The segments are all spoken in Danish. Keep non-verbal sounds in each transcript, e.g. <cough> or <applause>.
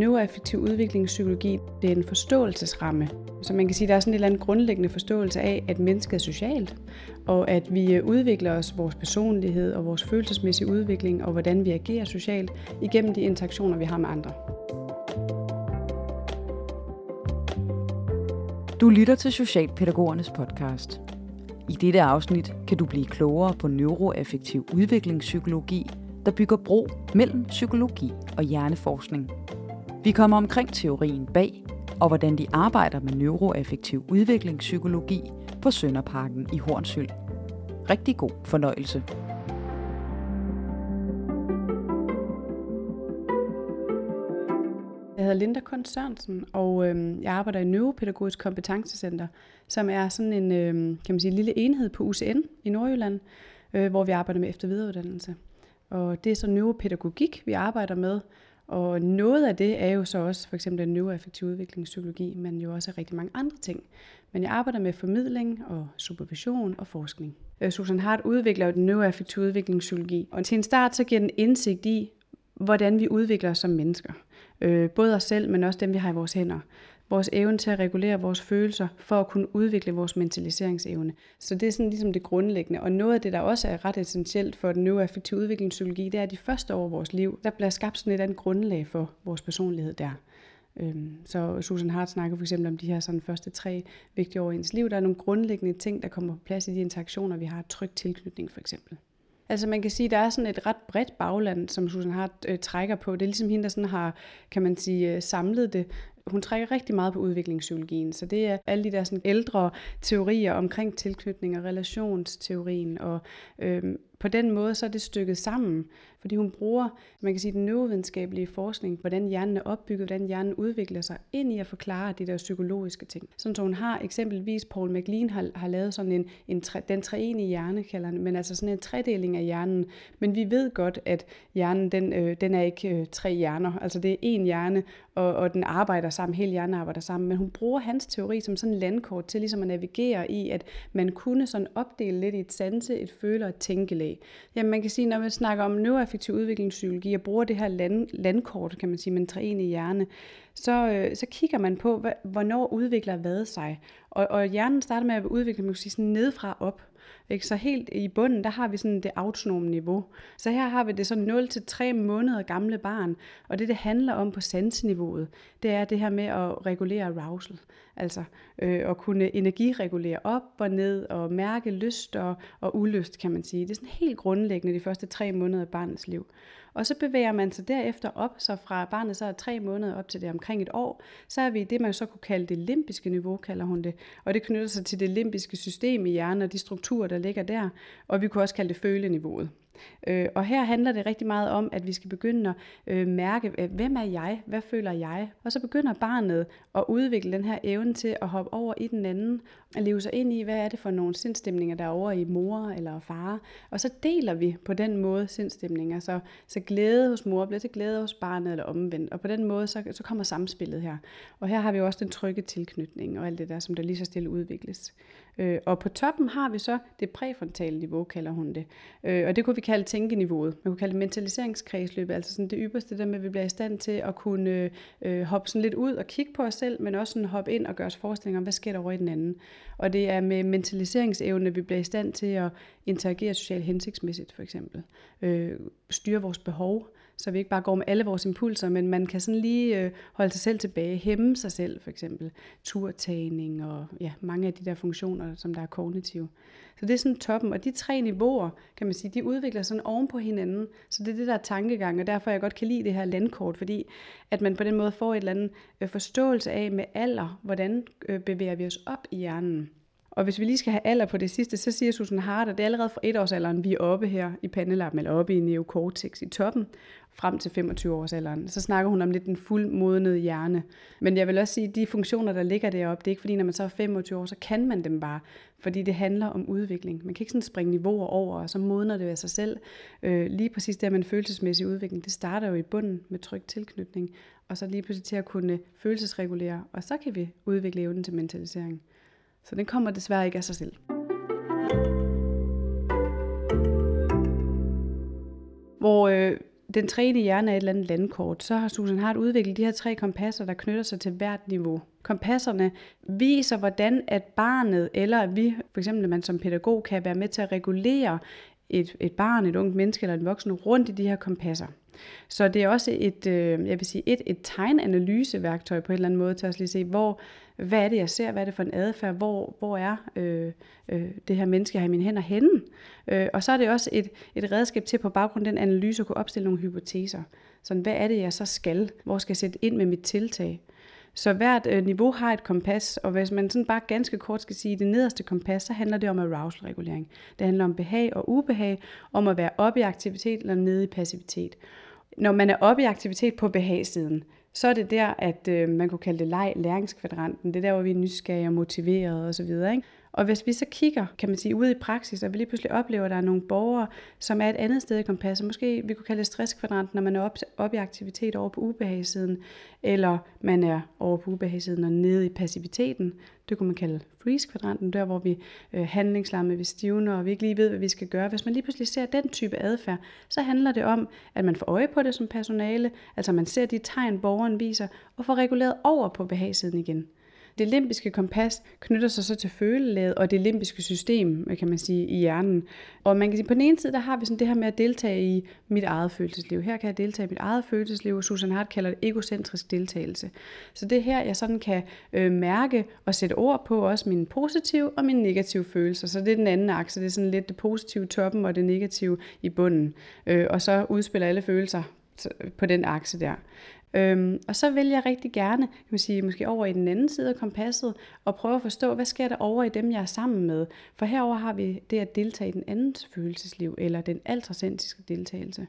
neuroaffektiv udviklingspsykologi, det er en forståelsesramme. Så man kan sige, at der er sådan en eller anden grundlæggende forståelse af, at mennesket er socialt, og at vi øh, udvikler os, vores personlighed og vores følelsesmæssige udvikling, og hvordan vi agerer socialt, igennem de interaktioner, vi har med andre. Du lytter til Socialpædagogernes podcast. I dette afsnit kan du blive klogere på neuroaffektiv udviklingspsykologi der bygger bro mellem psykologi og hjerneforskning. Vi kommer omkring teorien bag, og hvordan de arbejder med neuroaffektiv udviklingspsykologi på Sønderparken i Hornsyld. Rigtig god fornøjelse. Jeg hedder Linda Kund Sørensen, og øh, jeg arbejder i Neuropædagogisk Kompetencecenter, som er sådan en øh, kan man sige, lille enhed på UCN i Nordjylland, øh, hvor vi arbejder med eftervidereuddannelse. Og det er så neuropædagogik, vi arbejder med. Og noget af det er jo så også for eksempel den neuroaffektiv udviklingspsykologi, men jo også rigtig mange andre ting. Men jeg arbejder med formidling og supervision og forskning. Øh, Susan Hart udvikler jo den neuroaffektive udviklingspsykologi, og til en start så giver den indsigt i, hvordan vi udvikler os som mennesker. Øh, både os selv, men også dem, vi har i vores hænder vores evne til at regulere vores følelser, for at kunne udvikle vores mentaliseringsevne. Så det er sådan ligesom det grundlæggende. Og noget af det, der også er ret essentielt for den neuroaffektive udviklingspsykologi, det er, at de første år af vores liv, der bliver skabt sådan et andet grundlag for vores personlighed der. Øhm, så Susan Hart snakker for eksempel om de her sådan første tre vigtige år i ens liv. Der er nogle grundlæggende ting, der kommer på plads i de interaktioner, vi har. Tryg tilknytning for eksempel. Altså man kan sige, at der er sådan et ret bredt bagland, som Susan Hart øh, trækker på. Det er ligesom hende, der sådan har, kan man sige, øh, samlet det hun trækker rigtig meget på udviklingspsykologien, så det er alle de der sådan ældre teorier omkring tilknytning og relationsteorien, og øhm, på den måde så er det stykket sammen, fordi hun bruger, man kan sige, den neurovidenskabelige forskning, hvordan hjernen er opbygget, hvordan hjernen udvikler sig, ind i at forklare de der psykologiske ting. Sådan så hun har eksempelvis, Paul McLean har, har lavet sådan en, en tre, den treenige hjerne, kalder den, men altså sådan en tredeling af hjernen. Men vi ved godt, at hjernen, den, øh, den er ikke øh, tre hjerner, altså det er én hjerne, og, og den arbejder sammen, hele hjernen arbejder sammen. Men hun bruger hans teori som sådan en landkort til ligesom at navigere i, at man kunne sådan opdele lidt i et sanse, et føle og et tænkelag. Jamen man kan sige, når man snakker om neuroaffektiv udviklingspsykologi og bruger det her land, landkort, kan man sige, man træner i hjerne, så, øh, så kigger man på, hvornår udvikler hvad sig. Og, og hjernen starter med at udvikle, man kan sige, sådan nedfra op. Ikke? Så helt i bunden, der har vi sådan det autonome niveau. Så her har vi det så 0-3 måneder gamle barn, og det, det handler om på sanseniveauet, det er det her med at regulere arousal. Altså øh, at kunne energiregulere op og ned, og mærke lyst og, og ulyst, kan man sige. Det er sådan helt grundlæggende de første tre måneder af barnets liv. Og så bevæger man sig derefter op, så fra barnet så er tre måneder op til det omkring et år, så er vi i det, man så kunne kalde det limbiske niveau, kalder hun det. Og det knytter sig til det limbiske system i hjernen og de strukturer, der ligger der. Og vi kunne også kalde det føleniveauet. Øh, og her handler det rigtig meget om, at vi skal begynde at øh, mærke, øh, hvem er jeg, hvad føler jeg? Og så begynder barnet at udvikle den her evne til at hoppe over i den anden, og leve sig ind i, hvad er det for nogle sindstemninger, der er over i mor eller far. Og så deler vi på den måde sindstemninger, så, så glæde hos mor bliver til glæde hos barnet eller omvendt. Og på den måde, så, så kommer samspillet her. Og her har vi også den trygge tilknytning og alt det der, som der lige så stille udvikles. Øh, og på toppen har vi så det præfrontale niveau, kalder hun det. Øh, og det kunne vi kalde tænkeniveauet. Man kunne kalde det mentaliseringskredsløbet, altså sådan det ypperste, der med, at vi bliver i stand til at kunne øh, hoppe sådan lidt ud og kigge på os selv, men også sådan hoppe ind og gøre os forestillinger om, hvad sker der over i den anden. Og det er med mentaliseringsevne, vi bliver i stand til at interagere socialt hensigtsmæssigt, for eksempel. Øh, styre vores behov, så vi ikke bare går med alle vores impulser, men man kan sådan lige øh, holde sig selv tilbage, hæmme sig selv for eksempel, turtagning og ja, mange af de der funktioner, som der er kognitive. Så det er sådan toppen, og de tre niveauer, kan man sige, de udvikler sådan oven på hinanden, så det er det, der tankegang, og derfor jeg godt kan lide det her landkort, fordi at man på den måde får et eller andet øh, forståelse af med alder, hvordan øh, bevæger vi os op i hjernen. Og hvis vi lige skal have alder på det sidste, så siger Susan Hart, at det er allerede fra etårsalderen, vi er oppe her i pandelappen, eller oppe i neocortex i toppen, frem til 25-årsalderen. Så snakker hun om lidt den fuldmodnede hjerne. Men jeg vil også sige, at de funktioner, der ligger deroppe, det er ikke fordi, når man så er 25 år, så kan man dem bare. Fordi det handler om udvikling. Man kan ikke sådan springe niveauer over, og så modner det af sig selv. Øh, lige præcis det med en følelsesmæssig udvikling, det starter jo i bunden med tryg tilknytning, og så lige pludselig til at kunne følelsesregulere, og så kan vi udvikle evnen til mentalisering. Så den kommer desværre ikke af sig selv. Hvor øh, den tredje hjerne er et eller andet landkort, så har Susan Hart udviklet de her tre kompasser, der knytter sig til hvert niveau. Kompasserne viser, hvordan at barnet, eller vi, for eksempel man som pædagog, kan være med til at regulere et, et barn, et ungt menneske eller en voksen rundt i de her kompasser. Så det er også et, øh, jeg vil sige, et, et tegnanalyseværktøj på en eller anden måde til at lige se, hvor, hvad er det, jeg ser, hvad er det for en adfærd, hvor, hvor er øh, øh, det her menneske, jeg har i mine hænder henne. Øh, og så er det også et, et redskab til på baggrund af den analyse at kunne opstille nogle hypoteser. Så hvad er det, jeg så skal? Hvor skal jeg sætte ind med mit tiltag? Så hvert øh, niveau har et kompas, og hvis man sådan bare ganske kort skal sige det nederste kompas, så handler det om arousal-regulering. Det handler om behag og ubehag, om at være oppe i aktivitet eller nede i passivitet. Når man er oppe i aktivitet på behagsiden, så er det der, at øh, man kunne kalde det leg, læringskvadranten. Det er der, hvor vi er nysgerrige og motiverede osv. Ikke? Og hvis vi så kigger, kan man sige, ud i praksis, og vi lige pludselig oplever, at der er nogle borgere, som er et andet sted i kompasset, måske vi kunne kalde det stresskvadranten, når man er op, op i aktivitet over på ubehagssiden, eller man er over på ubehagssiden og nede i passiviteten. Det kunne man kalde freeze-kvadranten, der hvor vi øh, handlingslamme, vi stivner, og vi ikke lige ved, hvad vi skal gøre. Hvis man lige pludselig ser den type adfærd, så handler det om, at man får øje på det som personale, altså man ser de tegn, borgeren viser, og får reguleret over på behagssiden igen. Det limbiske kompas knytter sig så til følelaget og det limbiske system, øh, kan man sige, i hjernen. Og man kan sige, på den ene side, der har vi sådan det her med at deltage i mit eget følelsesliv. Her kan jeg deltage i mit eget følelsesliv, og Susan Hart kalder det egocentrisk deltagelse. Så det her, jeg sådan kan øh, mærke og sætte ord på også mine positive og mine negative følelser. Så det er den anden akse, det er sådan lidt det positive toppen og det negative i bunden. Øh, og så udspiller alle følelser på den akse der. Øhm, og så vil jeg rigtig gerne, kan man sige, måske over i den anden side af kompasset, og prøve at forstå, hvad sker der over i dem, jeg er sammen med. For herover har vi det at deltage i den andens følelsesliv, eller den altracentiske deltagelse.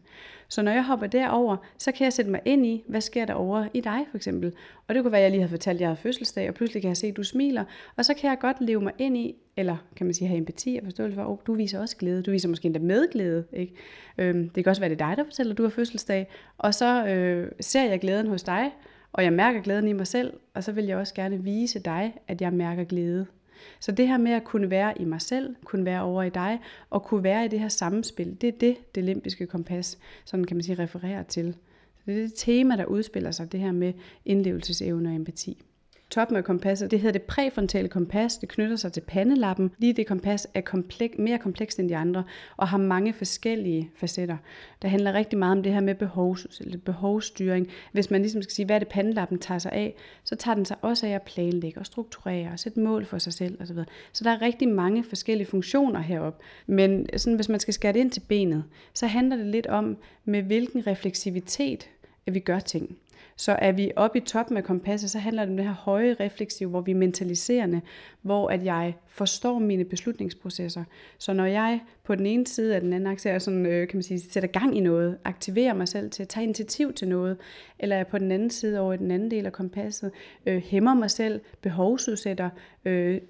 Så når jeg hopper derover, så kan jeg sætte mig ind i, hvad sker der over i dig for eksempel. Og det kunne være, at jeg lige havde fortalt, at jeg havde fødselsdag, og pludselig kan jeg se, at du smiler, og så kan jeg godt leve mig ind i, eller kan man sige have empati og forståelse for, at oh, du viser også glæde, du viser måske endda medglæde. Ikke? Øhm, det kan også være, det er dig, der fortæller, at du har fødselsdag, og så øh, ser jeg glæden hos dig, og jeg mærker glæden i mig selv, og så vil jeg også gerne vise dig, at jeg mærker glæde. Så det her med at kunne være i mig selv, kunne være over i dig, og kunne være i det her samspil, det er det, det limbiske kompas, sådan kan man sige, refererer til. Så det er det tema, der udspiller sig, det her med indlevelsesevne og empati toppen af kompasset, det hedder det præfrontale kompas. Det knytter sig til pandelappen. Lige det kompas er komplek, mere komplekst end de andre, og har mange forskellige facetter. Der handler rigtig meget om det her med behovs, eller behovsstyring. Hvis man ligesom skal sige, hvad er det pandelappen tager sig af, så tager den sig også af at planlægge og strukturere og sætte mål for sig selv osv. Så der er rigtig mange forskellige funktioner heroppe. Men sådan, hvis man skal skære det ind til benet, så handler det lidt om, med hvilken refleksivitet at vi gør ting. Så er vi oppe i toppen af kompasset, så handler det om det her høje refleksiv, hvor vi er mentaliserende, hvor at jeg forstår mine beslutningsprocesser. Så når jeg på den ene side af den anden akse er sådan, øh, kan man sige, sætter gang i noget, aktiverer mig selv til at tage initiativ til noget, eller jeg på den anden side over i den anden del af kompasset, øh, hæmmer mig selv, behovsudsætter, øh,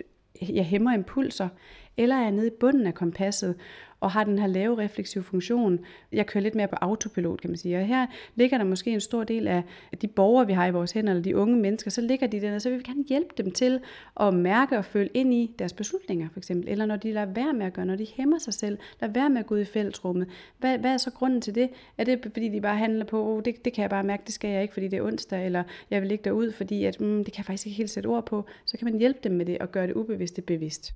jeg hæmmer impulser, eller er jeg nede i bunden af kompasset og har den her lave refleksive funktion. Jeg kører lidt mere på autopilot, kan man sige. Og her ligger der måske en stor del af de borgere, vi har i vores hænder, eller de unge mennesker, så ligger de der, så vil vi gerne hjælpe dem til at mærke og føle ind i deres beslutninger, for eksempel. Eller når de lader være med at gøre, når de hæmmer sig selv, lader være med at gå ud i fællesrummet. Hvad, hvad er så grunden til det? Er det, fordi de bare handler på, oh, det, det kan jeg bare mærke, det skal jeg ikke, fordi det er onsdag, eller jeg vil ikke derud, fordi at, mm, det kan jeg faktisk ikke helt sætte ord på. Så kan man hjælpe dem med det og gøre det ubevidste bevidst.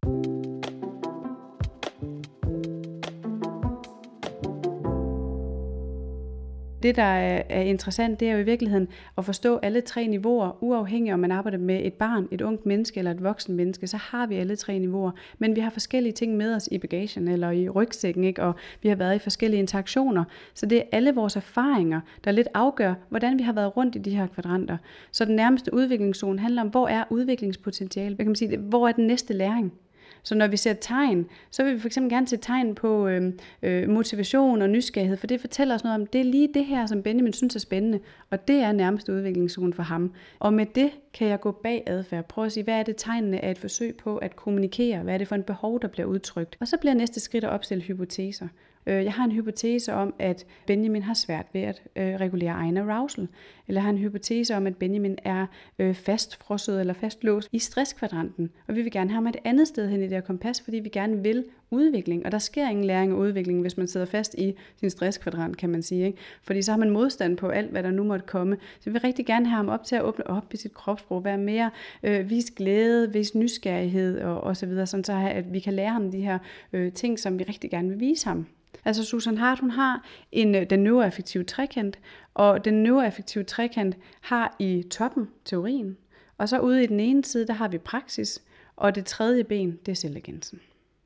Det, der er, interessant, det er jo i virkeligheden at forstå alle tre niveauer, uafhængig om man arbejder med et barn, et ungt menneske eller et voksen menneske, så har vi alle tre niveauer. Men vi har forskellige ting med os i bagagen eller i rygsækken, ikke? og vi har været i forskellige interaktioner. Så det er alle vores erfaringer, der lidt afgør, hvordan vi har været rundt i de her kvadranter. Så den nærmeste udviklingszone handler om, hvor er udviklingspotentiale? Hvad kan man sige? Hvor er den næste læring? Så når vi ser tegn, så vil vi for eksempel gerne se tegn på øh, øh, motivation og nysgerrighed, for det fortæller os noget om, det er lige det her, som Benjamin synes er spændende, og det er nærmest udviklingszone for ham. Og med det kan jeg gå bag adfærd, prøve at sige, hvad er det tegnene af et forsøg på at kommunikere, hvad er det for en behov, der bliver udtrykt. Og så bliver næste skridt at opstille hypoteser. Øh, jeg har en hypotese om, at Benjamin har svært ved at øh, regulere egen arousal. Eller har en hypotese om, at Benjamin er øh, fastfrosset eller fastlåst i stresskvadranten. Og vi vil gerne have ham et andet sted hen i det her kompas, fordi vi gerne vil udvikling. Og der sker ingen læring og udvikling, hvis man sidder fast i sin stresskvadrant, kan man sige. Ikke? Fordi så har man modstand på alt, hvad der nu måtte komme. Så vi vil rigtig gerne have ham op til at åbne op i sit kropssprog, være mere, øh, vise glæde, vise nysgerrighed og, og så videre, sådan så at vi kan lære ham de her øh, ting, som vi rigtig gerne vil vise ham. Altså Susan Hart, hun har en, øh, den neuroaffektive trekant, og den neuroaffektive trekant har i toppen teorien, og så ude i den ene side, der har vi praksis, og det tredje ben, det er selvagensen.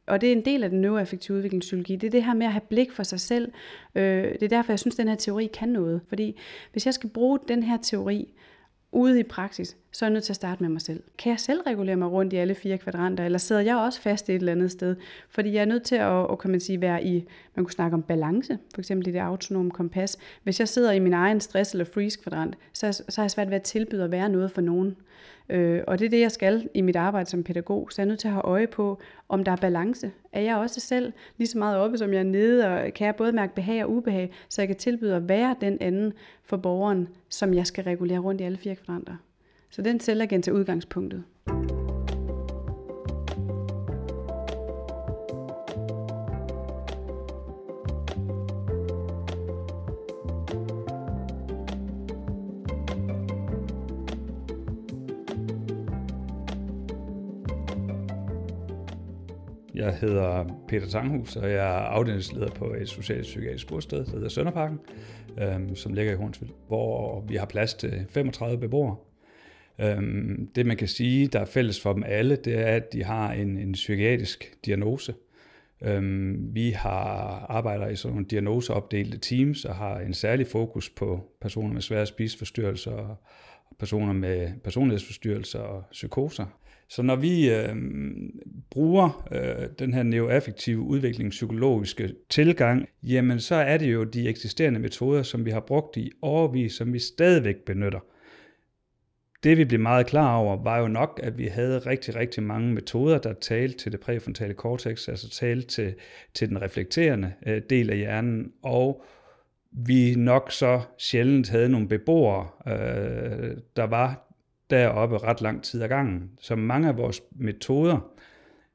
Og det er en del af den neuroaffektive udviklingspsykologi. Det er det her med at have blik for sig selv. Øh, det er derfor, jeg synes, at den her teori kan noget. Fordi hvis jeg skal bruge den her teori ude i praksis, så er jeg nødt til at starte med mig selv. Kan jeg selv regulere mig rundt i alle fire kvadranter, eller sidder jeg også fast i et eller andet sted? Fordi jeg er nødt til at, at kan man sige, være i, man kunne snakke om balance, for eksempel i det autonome kompas. Hvis jeg sidder i min egen stress- eller freeze-kvadrant, så, så har jeg svært ved at tilbyde at være noget for nogen. Øh, og det er det, jeg skal i mit arbejde som pædagog. Så jeg er nødt til at have øje på, om der er balance. Er jeg også selv lige så meget oppe, som jeg er nede, og kan jeg både mærke behag og ubehag, så jeg kan tilbyde at være den anden for borgeren, som jeg skal regulere rundt i alle fire kvadranter. Så den selvagent til udgangspunktet. Jeg hedder Peter Tanghus, og jeg er afdelingsleder på et socialpsykiatrisk bosted, der hedder Sønderparken, øhm, som ligger i Hornsvild, hvor vi har plads til 35 beboere. Øhm, det man kan sige, der er fælles for dem alle, det er, at de har en, en psykiatrisk diagnose. Øhm, vi har arbejder i sådan nogle diagnoseopdelte teams og har en særlig fokus på personer med svære spiseforstyrrelser og personer med personlighedsforstyrrelser og psykoser. Så når vi øh, bruger øh, den her neoaffektive udviklingspsykologiske tilgang, jamen så er det jo de eksisterende metoder, som vi har brugt i årvis, som vi stadigvæk benytter. Det vi blev meget klar over, var jo nok, at vi havde rigtig, rigtig mange metoder, der talte til det præfrontale cortex, altså talte til, til den reflekterende øh, del af hjernen, og vi nok så sjældent havde nogle beboere, øh, der var deroppe ret lang tid ad gangen. Så mange af vores metoder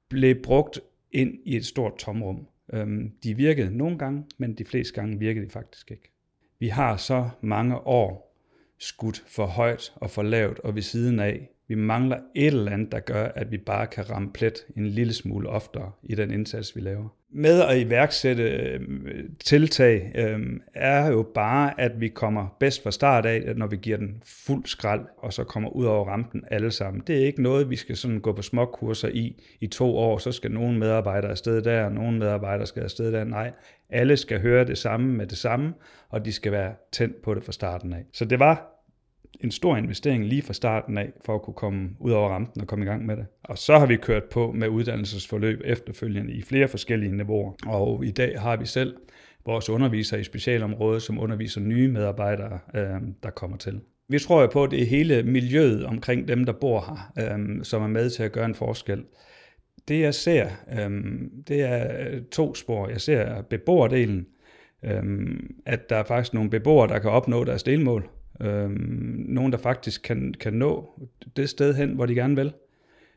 blev brugt ind i et stort tomrum. Øhm, de virkede nogle gange, men de fleste gange virkede de faktisk ikke. Vi har så mange år skudt for højt og for lavt og ved siden af. Vi mangler et eller andet, der gør, at vi bare kan ramme plet en lille smule oftere i den indsats, vi laver med at iværksætte øh, tiltag øh, er jo bare, at vi kommer bedst fra start af, at når vi giver den fuld skrald, og så kommer ud over rampen alle sammen. Det er ikke noget, vi skal sådan gå på småkurser i i to år, så skal nogle medarbejdere afsted der, og nogle medarbejdere skal afsted der. Nej, alle skal høre det samme med det samme, og de skal være tændt på det fra starten af. Så det var en stor investering lige fra starten af, for at kunne komme ud over rampen og komme i gang med det. Og så har vi kørt på med uddannelsesforløb efterfølgende i flere forskellige niveauer. Og i dag har vi selv vores undervisere i specialområdet, som underviser nye medarbejdere, øh, der kommer til. Vi tror jo på, at det er hele miljøet omkring dem, der bor her, øh, som er med til at gøre en forskel. Det jeg ser, øh, det er to spor. Jeg ser beboerdelen, øh, at der er faktisk nogle beboere, der kan opnå deres delmål, Øhm, nogen, der faktisk kan, kan nå det sted hen, hvor de gerne vil.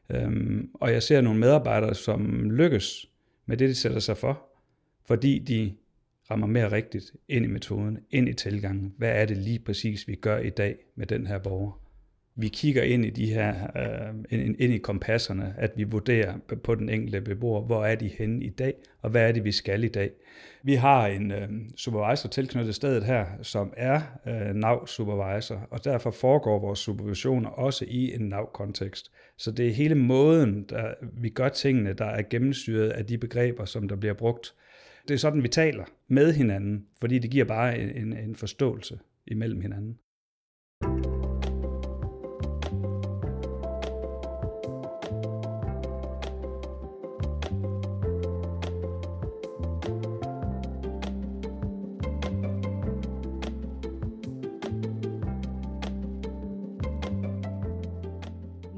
Øhm, og jeg ser nogle medarbejdere, som lykkes med det, de sætter sig for, fordi de rammer mere rigtigt ind i metoden, ind i tilgangen. Hvad er det lige præcis, vi gør i dag med den her borger? Vi kigger ind i de her, øh, ind, ind i kompasserne, at vi vurderer på den enkelte beboer, hvor er de henne i dag, og hvad er det, vi skal i dag. Vi har en øh, supervisor tilknyttet stedet her, som er øh, NAV-supervisor, og derfor foregår vores supervisioner også i en NAV-kontekst. Så det er hele måden, der vi gør tingene, der er gennemstyret af de begreber, som der bliver brugt. Det er sådan, vi taler med hinanden, fordi det giver bare en, en forståelse imellem hinanden.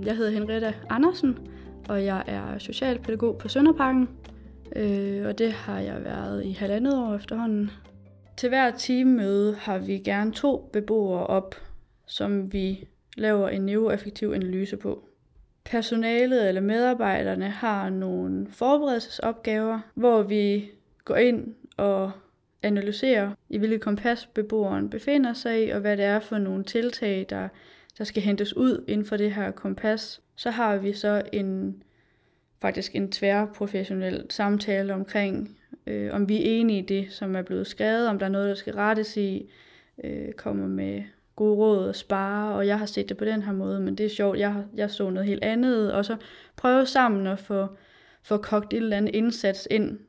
Jeg hedder Henrietta Andersen, og jeg er socialpædagog på Sønderparken. øh, og det har jeg været i halvandet år efterhånden. Til hver teammøde har vi gerne to beboere op, som vi laver en neuroeffektiv analyse på. Personalet eller medarbejderne har nogle forberedelsesopgaver, hvor vi går ind og analyserer, i hvilket kompas beboeren befinder sig i, og hvad det er for nogle tiltag, der, der skal hentes ud inden for det her kompas. Så har vi så en faktisk en tværprofessionel samtale omkring, øh, om vi er enige i det, som er blevet skrevet, om der er noget, der skal rettes i, øh, kommer med gode råd og spare, og jeg har set det på den her måde, men det er sjovt, jeg, jeg så noget helt andet, og så prøve sammen at få, få kogt et eller andet indsats ind,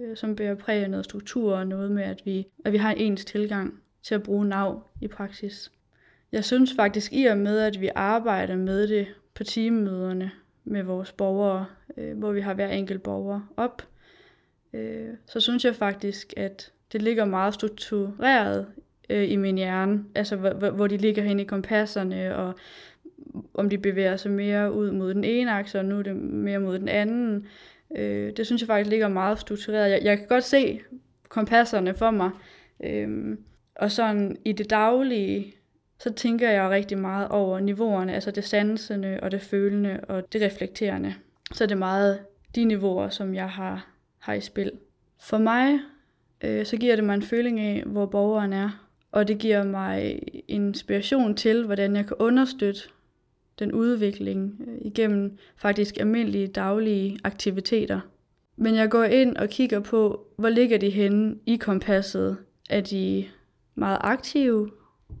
øh, som bærer præg af noget struktur og noget med, at vi, at vi har en ens tilgang til at bruge nav i praksis. Jeg synes faktisk, i og med, at vi arbejder med det på teammøderne med vores borgere, øh, hvor vi har hver enkelt borger op, øh, så synes jeg faktisk, at det ligger meget struktureret øh, i min hjerne, altså hvor, hvor de ligger hen i kompasserne, og om de bevæger sig mere ud mod den ene akse, og nu er det mere mod den anden. Øh, det synes jeg faktisk ligger meget struktureret. Jeg, jeg kan godt se kompasserne for mig, øh, og sådan i det daglige, så tænker jeg rigtig meget over niveauerne, altså det sansende og det følende og det reflekterende. Så det er meget de niveauer, som jeg har, har i spil. For mig, øh, så giver det mig en føling af, hvor borgeren er, og det giver mig inspiration til, hvordan jeg kan understøtte den udvikling øh, igennem faktisk almindelige daglige aktiviteter. Men jeg går ind og kigger på, hvor ligger de henne i kompasset. Er de meget aktive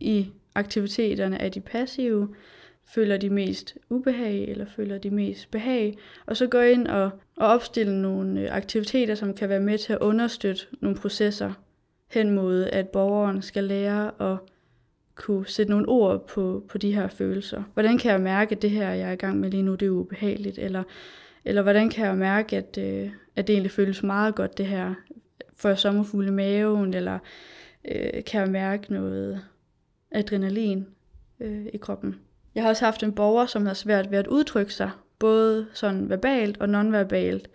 i aktiviteterne? Er de passive? Føler de mest ubehag, eller føler de mest behag? Og så gå ind og, og opstille nogle øh, aktiviteter, som kan være med til at understøtte nogle processer hen mod, at borgeren skal lære at kunne sætte nogle ord på, på de her følelser. Hvordan kan jeg mærke, at det her, jeg er i gang med lige nu, det er ubehageligt? Eller, eller hvordan kan jeg mærke, at, øh, at det egentlig føles meget godt, det her? Får jeg sommerfugle i maven? Eller øh, kan jeg mærke noget adrenalin øh, i kroppen? Jeg har også haft en borger, som har svært ved at udtrykke sig, både sådan verbalt og nonverbalt.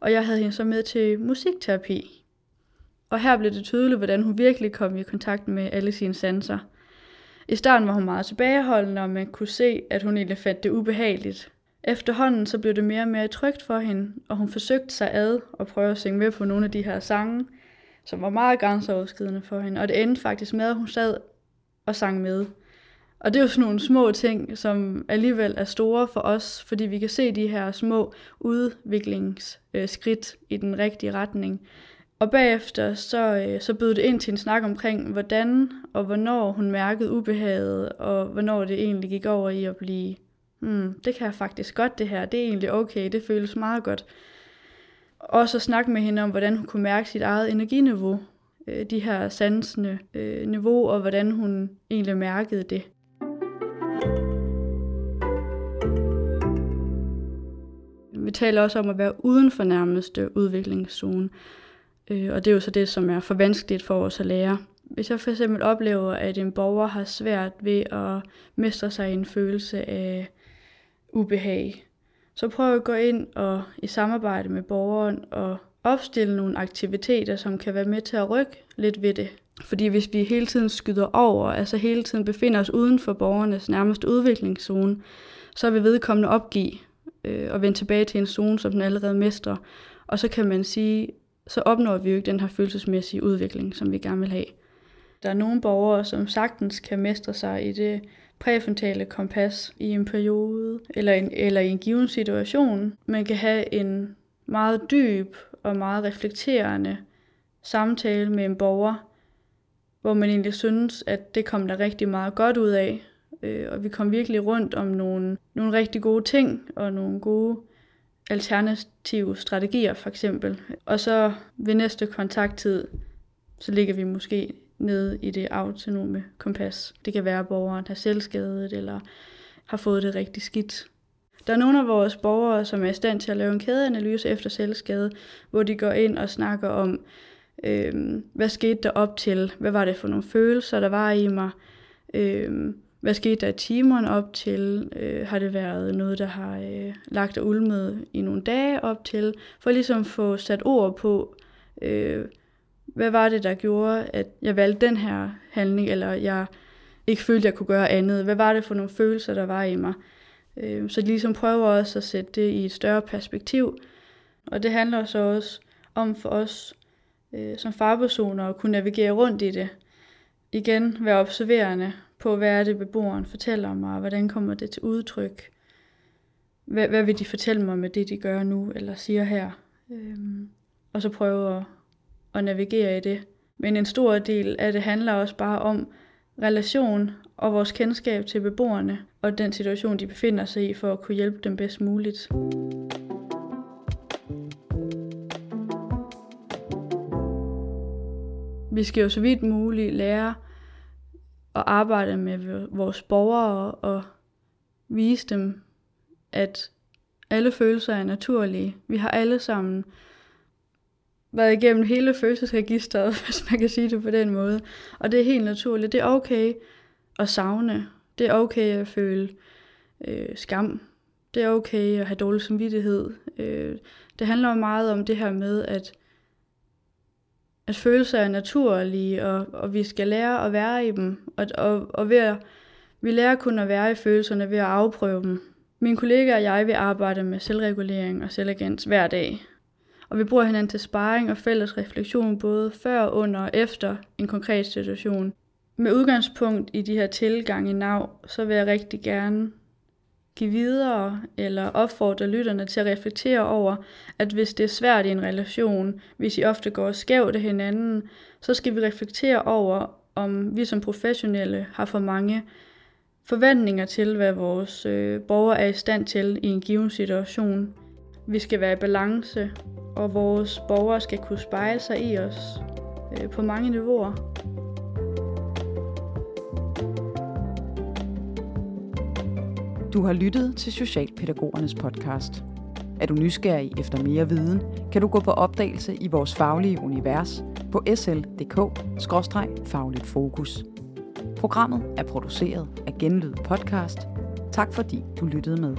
Og jeg havde hende så med til musikterapi, og her blev det tydeligt, hvordan hun virkelig kom i kontakt med alle sine sanser. I starten var hun meget tilbageholdende, og man kunne se, at hun egentlig fandt det ubehageligt. Efterhånden så blev det mere og mere trygt for hende, og hun forsøgte sig ad og prøve at synge med på nogle af de her sange, som var meget grænseoverskridende for hende. Og det endte faktisk med, at hun sad og sang med. Og det er jo sådan nogle små ting, som alligevel er store for os, fordi vi kan se de her små udviklingsskridt øh, i den rigtige retning. Og bagefter så, øh, så bød det ind til en snak omkring, hvordan og hvornår hun mærkede ubehaget, og hvornår det egentlig gik over i at blive, hmm, det kan jeg faktisk godt det her, det er egentlig okay, det føles meget godt. Og så snakke med hende om, hvordan hun kunne mærke sit eget energiniveau, øh, de her sansende øh, niveau, og hvordan hun egentlig mærkede det. Vi taler også om at være uden for nærmeste udviklingszone. Øh, og det er jo så det, som er for vanskeligt for os at lære. Hvis jeg for eksempel oplever, at en borger har svært ved at mestre sig i en følelse af ubehag, så prøv at gå ind og i samarbejde med borgeren og opstille nogle aktiviteter, som kan være med til at rykke lidt ved det. Fordi hvis vi hele tiden skyder over, altså hele tiden befinder os uden for borgernes nærmeste udviklingszone, så vil vedkommende opgive øh, og vende tilbage til en zone, som den allerede mestrer. Og så kan man sige, så opnår vi jo ikke den her følelsesmæssige udvikling, som vi gerne vil have. Der er nogle borgere, som sagtens kan mestre sig i det præfrontale kompas i en periode eller, en, eller i en given situation. Man kan have en meget dyb og meget reflekterende samtale med en borger, hvor man egentlig synes, at det kom der rigtig meget godt ud af. Øh, og vi kom virkelig rundt om nogle, nogle rigtig gode ting og nogle gode alternative strategier for eksempel. Og så ved næste kontakttid, så ligger vi måske nede i det autonome kompas. Det kan være, at borgeren har selvskadet eller har fået det rigtig skidt. Der er nogle af vores borgere, som er i stand til at lave en kædeanalyse efter selvskade, hvor de går ind og snakker om, øh, hvad skete der op til, hvad var det for nogle følelser, der var i mig, øh, hvad skete der i timerne op til? Øh, har det været noget, der har øh, lagt og ulmet i nogle dage op til? For ligesom at få sat ord på, øh, hvad var det, der gjorde, at jeg valgte den her handling, eller jeg ikke følte, jeg kunne gøre andet? Hvad var det for nogle følelser, der var i mig? Øh, så de ligesom prøver også at sætte det i et større perspektiv. Og det handler så også om for os øh, som farpersoner at kunne navigere rundt i det. Igen være observerende på, hvad er det beboeren fortæller mig, og hvordan kommer det til udtryk. Hvad, hvad vil de fortælle mig med det, de gør nu, eller siger her. Øhm, og så prøve at, at navigere i det. Men en stor del af det handler også bare om relation og vores kendskab til beboerne, og den situation, de befinder sig i, for at kunne hjælpe dem bedst muligt. Vi skal jo så vidt muligt lære at arbejde med vores borgere og vise dem, at alle følelser er naturlige. Vi har alle sammen været igennem hele følelsesregisteret, <laughs> hvis man kan sige det på den måde. Og det er helt naturligt. Det er okay at savne. Det er okay at føle øh, skam. Det er okay at have dårlig samvittighed. Øh, det handler meget om det her med, at at følelser er naturlige, og, og vi skal lære at være i dem. Og, og, og ved at, vi lærer kun at være i følelserne ved at afprøve dem. Min kollega og jeg vil arbejde med selvregulering og selvagens hver dag. Og vi bruger hinanden til sparring og fælles refleksion både før, under og efter en konkret situation. Med udgangspunkt i de her tilgange i NAV, så vil jeg rigtig gerne give videre eller opfordre lytterne til at reflektere over, at hvis det er svært i en relation, hvis I ofte går skævt af hinanden, så skal vi reflektere over, om vi som professionelle har for mange forventninger til, hvad vores øh, borgere er i stand til i en given situation. Vi skal være i balance, og vores borgere skal kunne spejle sig i os øh, på mange niveauer. Du har lyttet til Socialpædagogernes podcast. Er du nysgerrig efter mere viden, kan du gå på opdagelse i vores faglige univers på sl.dk-fagligt fokus. Programmet er produceret af Genlyd Podcast. Tak fordi du lyttede med.